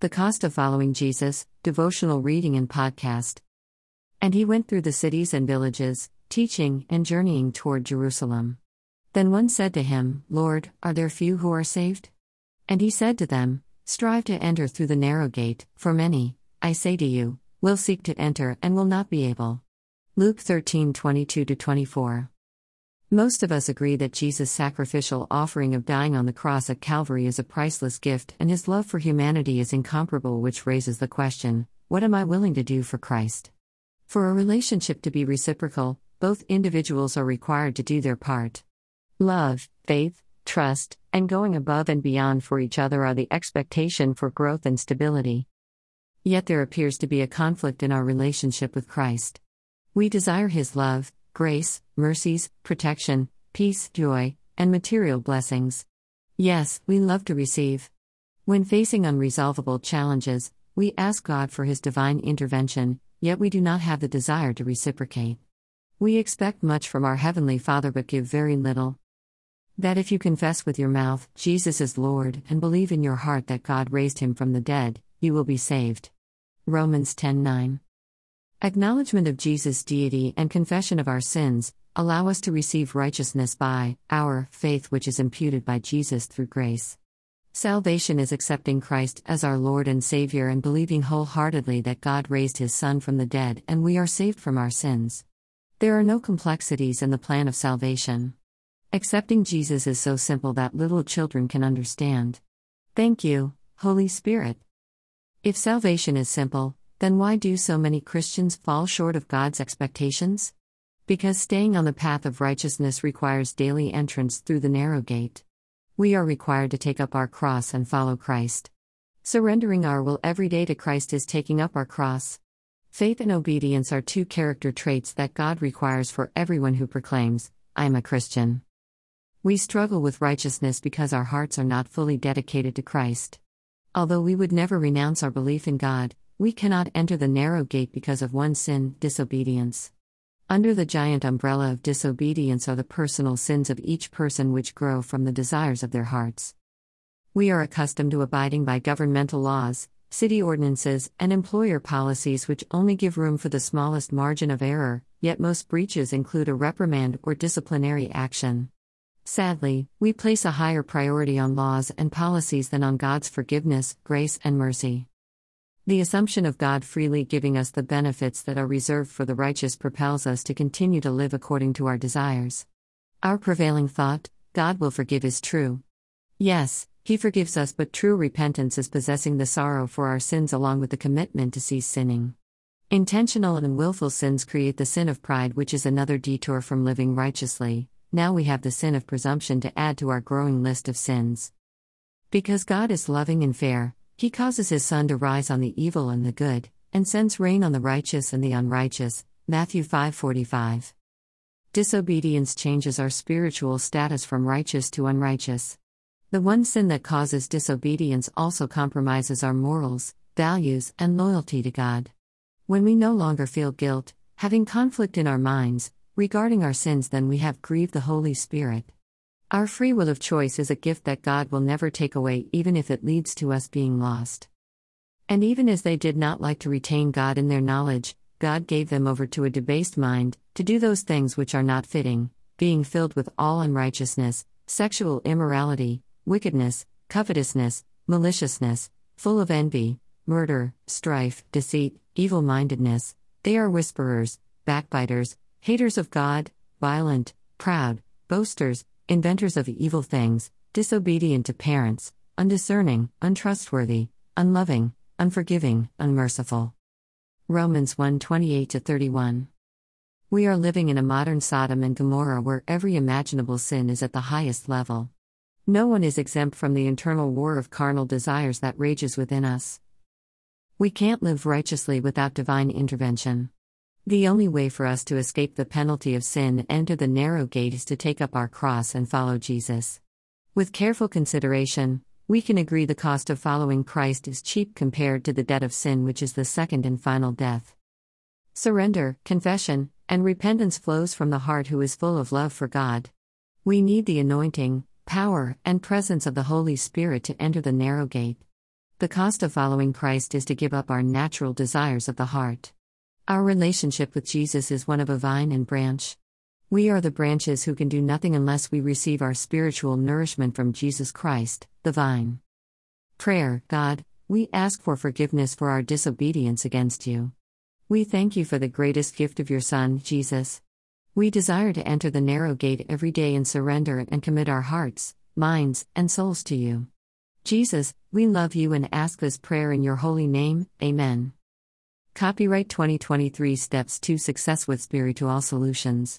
The Cost of Following Jesus, Devotional Reading and Podcast. And he went through the cities and villages, teaching and journeying toward Jerusalem. Then one said to him, Lord, are there few who are saved? And he said to them, Strive to enter through the narrow gate, for many, I say to you, will seek to enter and will not be able. Luke 13 22 24. Most of us agree that Jesus' sacrificial offering of dying on the cross at Calvary is a priceless gift and his love for humanity is incomparable, which raises the question what am I willing to do for Christ? For a relationship to be reciprocal, both individuals are required to do their part. Love, faith, trust, and going above and beyond for each other are the expectation for growth and stability. Yet there appears to be a conflict in our relationship with Christ. We desire His love, grace, mercies, protection, peace, joy, and material blessings. Yes, we love to receive. When facing unresolvable challenges, we ask God for His divine intervention, yet we do not have the desire to reciprocate. We expect much from our Heavenly Father but give very little. That if you confess with your mouth, Jesus is Lord, and believe in your heart that God raised him from the dead, you will be saved. Romans 10 9. Acknowledgement of Jesus' deity and confession of our sins allow us to receive righteousness by our faith, which is imputed by Jesus through grace. Salvation is accepting Christ as our Lord and Savior and believing wholeheartedly that God raised His Son from the dead and we are saved from our sins. There are no complexities in the plan of salvation. Accepting Jesus is so simple that little children can understand. Thank you, Holy Spirit. If salvation is simple, then why do so many Christians fall short of God's expectations? Because staying on the path of righteousness requires daily entrance through the narrow gate. We are required to take up our cross and follow Christ. Surrendering our will every day to Christ is taking up our cross. Faith and obedience are two character traits that God requires for everyone who proclaims, I am a Christian. We struggle with righteousness because our hearts are not fully dedicated to Christ. Although we would never renounce our belief in God, we cannot enter the narrow gate because of one sin, disobedience. Under the giant umbrella of disobedience are the personal sins of each person which grow from the desires of their hearts. We are accustomed to abiding by governmental laws, city ordinances, and employer policies which only give room for the smallest margin of error, yet most breaches include a reprimand or disciplinary action. Sadly, we place a higher priority on laws and policies than on God's forgiveness, grace, and mercy. The assumption of God freely giving us the benefits that are reserved for the righteous propels us to continue to live according to our desires. Our prevailing thought, God will forgive, is true. Yes, He forgives us, but true repentance is possessing the sorrow for our sins along with the commitment to cease sinning. Intentional and willful sins create the sin of pride, which is another detour from living righteously. Now we have the sin of presumption to add to our growing list of sins. Because God is loving and fair, he causes his sun to rise on the evil and the good, and sends rain on the righteous and the unrighteous. Matthew 5:45. Disobedience changes our spiritual status from righteous to unrighteous. The one sin that causes disobedience also compromises our morals, values, and loyalty to God. When we no longer feel guilt, having conflict in our minds regarding our sins, then we have grieved the Holy Spirit. Our free will of choice is a gift that God will never take away, even if it leads to us being lost. And even as they did not like to retain God in their knowledge, God gave them over to a debased mind, to do those things which are not fitting, being filled with all unrighteousness, sexual immorality, wickedness, covetousness, maliciousness, full of envy, murder, strife, deceit, evil mindedness. They are whisperers, backbiters, haters of God, violent, proud, boasters inventors of evil things, disobedient to parents, undiscerning, untrustworthy, unloving, unforgiving, unmerciful. Romans 1 28 31. We are living in a modern Sodom and Gomorrah where every imaginable sin is at the highest level. No one is exempt from the internal war of carnal desires that rages within us. We can't live righteously without divine intervention. The only way for us to escape the penalty of sin and enter the narrow gate is to take up our cross and follow Jesus. With careful consideration, we can agree the cost of following Christ is cheap compared to the debt of sin, which is the second and final death. Surrender, confession, and repentance flows from the heart who is full of love for God. We need the anointing, power, and presence of the Holy Spirit to enter the narrow gate. The cost of following Christ is to give up our natural desires of the heart. Our relationship with Jesus is one of a vine and branch. We are the branches who can do nothing unless we receive our spiritual nourishment from Jesus Christ, the vine. Prayer God, we ask for forgiveness for our disobedience against you. We thank you for the greatest gift of your Son, Jesus. We desire to enter the narrow gate every day and surrender and commit our hearts, minds, and souls to you. Jesus, we love you and ask this prayer in your holy name. Amen. Copyright 2023 Steps to Success with Spiritual Solutions.